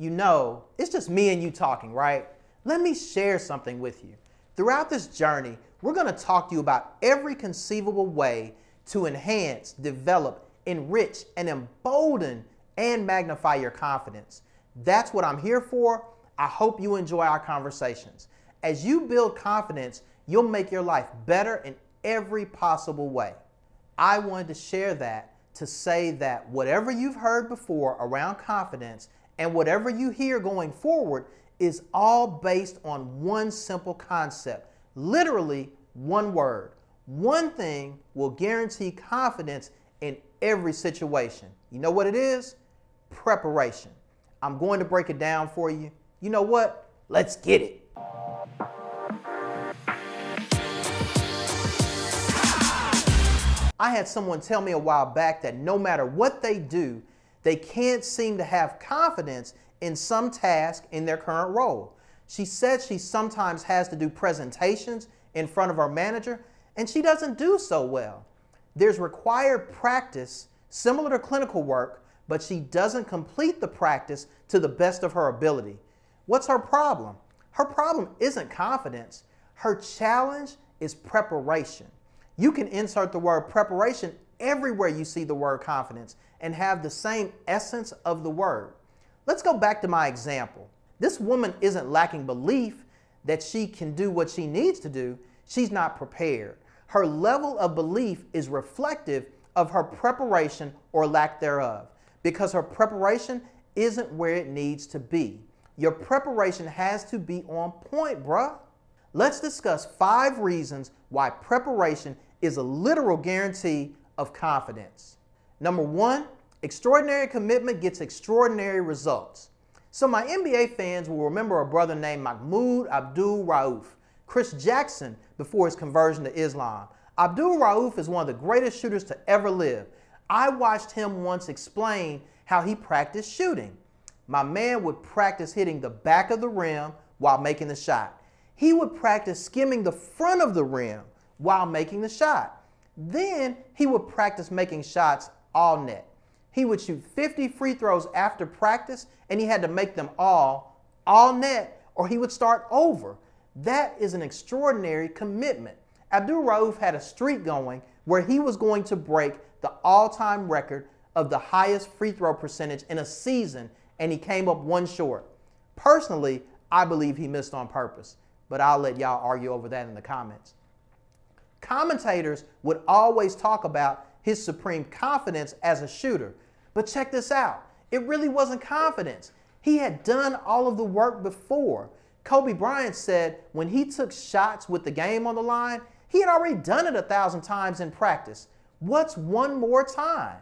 you know, it's just me and you talking, right? Let me share something with you. Throughout this journey, we're going to talk to you about every conceivable way to enhance, develop, enrich, and embolden and magnify your confidence. That's what I'm here for. I hope you enjoy our conversations. As you build confidence, you'll make your life better in every possible way. I wanted to share that to say that whatever you've heard before around confidence and whatever you hear going forward is all based on one simple concept literally one word. One thing will guarantee confidence in every situation. You know what it is? Preparation. I'm going to break it down for you. You know what? Let's get it. I had someone tell me a while back that no matter what they do, they can't seem to have confidence in some task in their current role. She said she sometimes has to do presentations in front of our manager, and she doesn't do so well. There's required practice similar to clinical work, but she doesn't complete the practice to the best of her ability. What's her problem? Her problem isn't confidence. Her challenge is preparation. You can insert the word preparation everywhere you see the word confidence and have the same essence of the word. Let's go back to my example. This woman isn't lacking belief that she can do what she needs to do, she's not prepared. Her level of belief is reflective of her preparation or lack thereof because her preparation isn't where it needs to be. Your preparation has to be on point, bruh. Let's discuss five reasons why preparation is a literal guarantee of confidence. Number one, extraordinary commitment gets extraordinary results. So, my NBA fans will remember a brother named Mahmoud Abdul Rauf, Chris Jackson before his conversion to Islam. Abdul Rauf is one of the greatest shooters to ever live. I watched him once explain how he practiced shooting. My man would practice hitting the back of the rim while making the shot. He would practice skimming the front of the rim while making the shot. Then he would practice making shots all net. He would shoot 50 free throws after practice and he had to make them all, all net, or he would start over. That is an extraordinary commitment. Abdul Rauf had a streak going where he was going to break the all time record of the highest free throw percentage in a season, and he came up one short. Personally, I believe he missed on purpose, but I'll let y'all argue over that in the comments. Commentators would always talk about his supreme confidence as a shooter. But check this out it really wasn't confidence. He had done all of the work before. Kobe Bryant said when he took shots with the game on the line, he had already done it a thousand times in practice. What's one more time?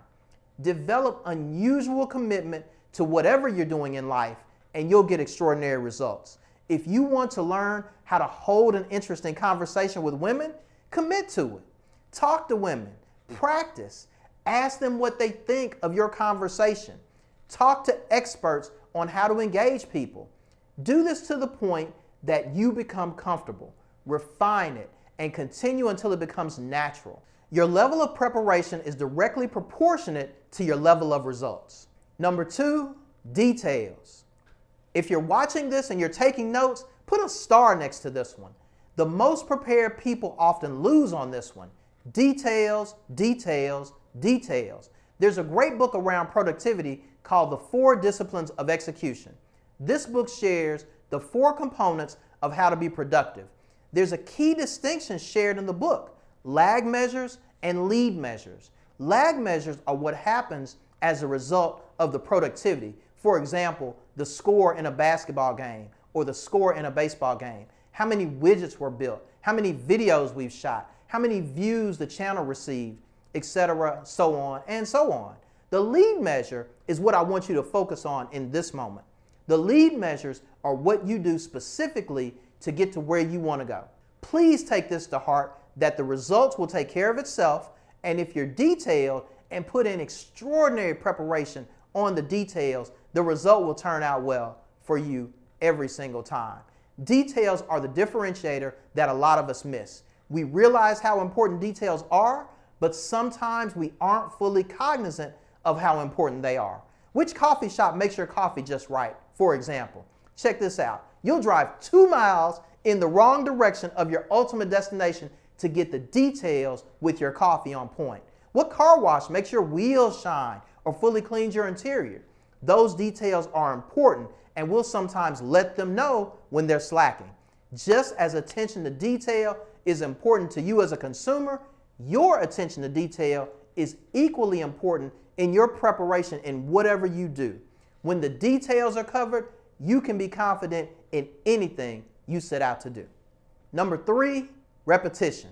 Develop unusual commitment to whatever you're doing in life, and you'll get extraordinary results. If you want to learn how to hold an interesting conversation with women, commit to it. Talk to women, practice, ask them what they think of your conversation. Talk to experts on how to engage people. Do this to the point that you become comfortable. Refine it and continue until it becomes natural. Your level of preparation is directly proportionate to your level of results. Number two, details. If you're watching this and you're taking notes, put a star next to this one. The most prepared people often lose on this one. Details, details, details. There's a great book around productivity called The Four Disciplines of Execution. This book shares the four components of how to be productive. There's a key distinction shared in the book lag measures and lead measures. Lag measures are what happens as a result of the productivity. For example, the score in a basketball game or the score in a baseball game, how many widgets were built, how many videos we've shot, how many views the channel received, etc., so on and so on. The lead measure is what I want you to focus on in this moment. The lead measures are what you do specifically to get to where you want to go. Please take this to heart that the results will take care of itself, and if you're detailed and put in extraordinary preparation on the details, the result will turn out well for you every single time. Details are the differentiator that a lot of us miss. We realize how important details are, but sometimes we aren't fully cognizant of how important they are. Which coffee shop makes your coffee just right? For example, check this out. You'll drive two miles in the wrong direction of your ultimate destination to get the details with your coffee on point. What car wash makes your wheels shine or fully cleans your interior? Those details are important and we'll sometimes let them know when they're slacking. Just as attention to detail is important to you as a consumer, your attention to detail is equally important in your preparation in whatever you do. When the details are covered, you can be confident in anything you set out to do. Number three, repetition.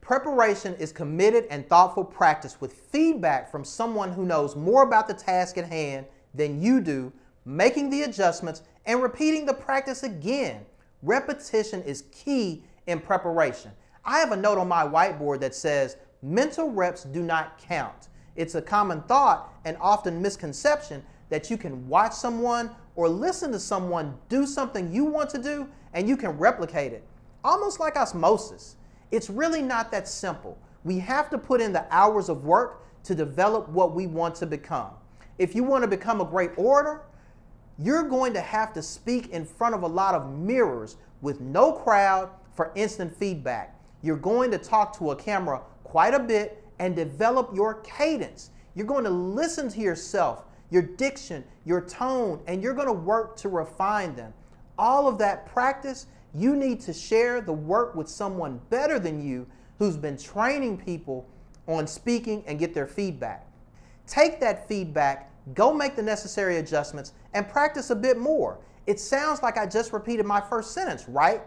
Preparation is committed and thoughtful practice with feedback from someone who knows more about the task at hand than you do, making the adjustments and repeating the practice again. Repetition is key in preparation. I have a note on my whiteboard that says, mental reps do not count. It's a common thought and often misconception that you can watch someone or listen to someone do something you want to do and you can replicate it, almost like osmosis. It's really not that simple. We have to put in the hours of work to develop what we want to become. If you want to become a great orator, you're going to have to speak in front of a lot of mirrors with no crowd for instant feedback. You're going to talk to a camera quite a bit and develop your cadence. You're going to listen to yourself, your diction, your tone, and you're going to work to refine them. All of that practice, you need to share the work with someone better than you who's been training people on speaking and get their feedback. Take that feedback, go make the necessary adjustments, and practice a bit more. It sounds like I just repeated my first sentence, right?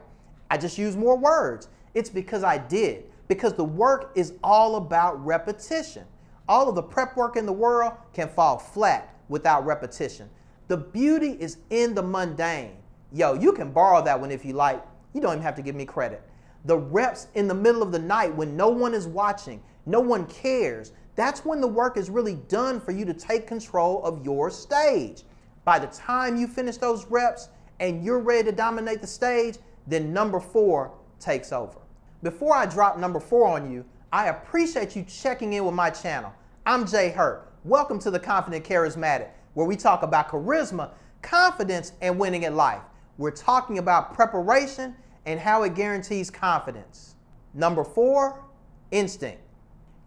I just used more words. It's because I did, because the work is all about repetition. All of the prep work in the world can fall flat without repetition. The beauty is in the mundane. Yo, you can borrow that one if you like. You don't even have to give me credit. The reps in the middle of the night when no one is watching, no one cares, that's when the work is really done for you to take control of your stage. By the time you finish those reps and you're ready to dominate the stage, then number four takes over. Before I drop number four on you, I appreciate you checking in with my channel. I'm Jay Hurt. Welcome to the Confident Charismatic, where we talk about charisma, confidence, and winning at life. We're talking about preparation and how it guarantees confidence. Number four, instinct.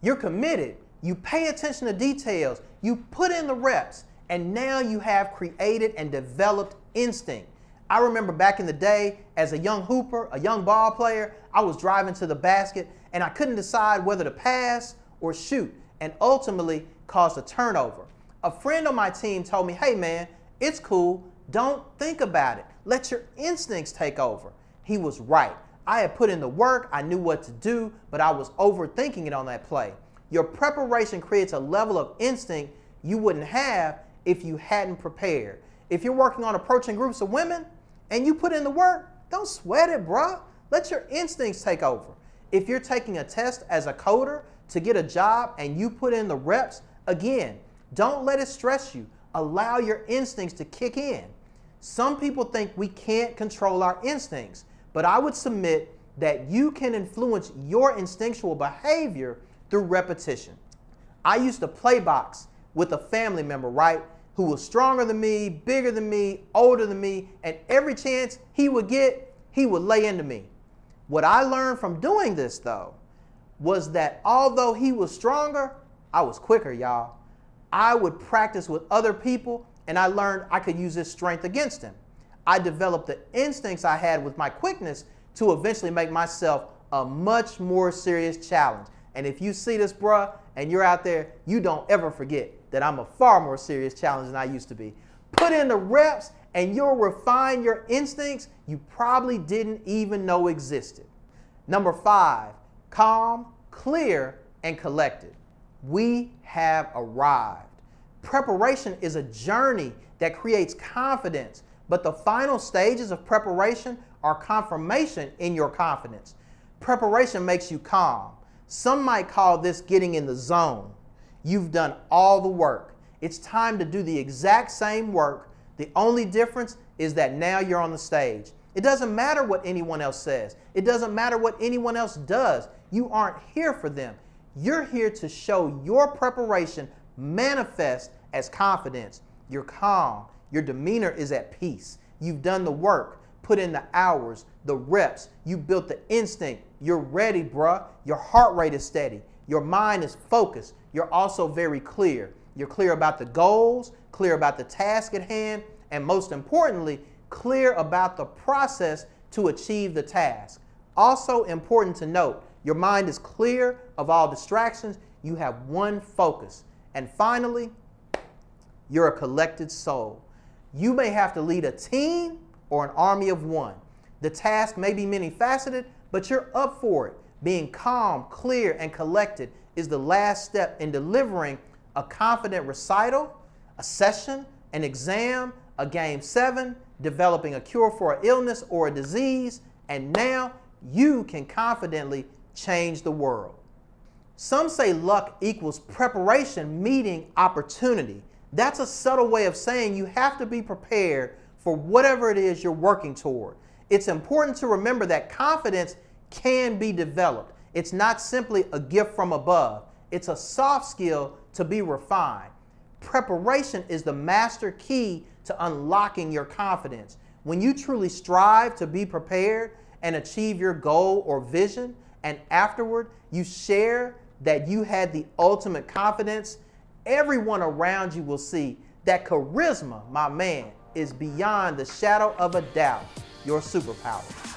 You're committed you pay attention to details, you put in the reps, and now you have created and developed instinct. I remember back in the day as a young hooper, a young ball player, I was driving to the basket and I couldn't decide whether to pass or shoot and ultimately caused a turnover. A friend on my team told me, hey man, it's cool. Don't think about it. Let your instincts take over. He was right. I had put in the work, I knew what to do, but I was overthinking it on that play. Your preparation creates a level of instinct you wouldn't have if you hadn't prepared. If you're working on approaching groups of women and you put in the work, don't sweat it, bruh. Let your instincts take over. If you're taking a test as a coder to get a job and you put in the reps, again, don't let it stress you. Allow your instincts to kick in. Some people think we can't control our instincts, but I would submit that you can influence your instinctual behavior through repetition. I used to play box with a family member, right? Who was stronger than me, bigger than me, older than me, and every chance he would get, he would lay into me. What I learned from doing this, though, was that although he was stronger, I was quicker, y'all. I would practice with other people, and I learned I could use his strength against him. I developed the instincts I had with my quickness to eventually make myself a much more serious challenge. And if you see this, bruh, and you're out there, you don't ever forget that I'm a far more serious challenge than I used to be. Put in the reps and you'll refine your instincts you probably didn't even know existed. Number five, calm, clear, and collected. We have arrived. Preparation is a journey that creates confidence, but the final stages of preparation are confirmation in your confidence. Preparation makes you calm. Some might call this getting in the zone. You've done all the work. It's time to do the exact same work. The only difference is that now you're on the stage. It doesn't matter what anyone else says, it doesn't matter what anyone else does. You aren't here for them. You're here to show your preparation manifest as confidence. You're calm. Your demeanor is at peace. You've done the work, put in the hours, the reps. You built the instinct. You're ready, bruh. Your heart rate is steady. Your mind is focused. You're also very clear. You're clear about the goals, clear about the task at hand, and most importantly, clear about the process to achieve the task. Also important to note, your mind is clear of all distractions. You have one focus. And finally, you're a collected soul. You may have to lead a team or an army of one. The task may be many faceted, but you're up for it. Being calm, clear, and collected is the last step in delivering a confident recital, a session, an exam, a game seven, developing a cure for an illness or a disease, and now you can confidently change the world. Some say luck equals preparation meeting opportunity. That's a subtle way of saying you have to be prepared for whatever it is you're working toward. It's important to remember that confidence can be developed. It's not simply a gift from above, it's a soft skill to be refined. Preparation is the master key to unlocking your confidence. When you truly strive to be prepared and achieve your goal or vision, and afterward you share that you had the ultimate confidence, everyone around you will see that charisma, my man, is beyond the shadow of a doubt your superpower.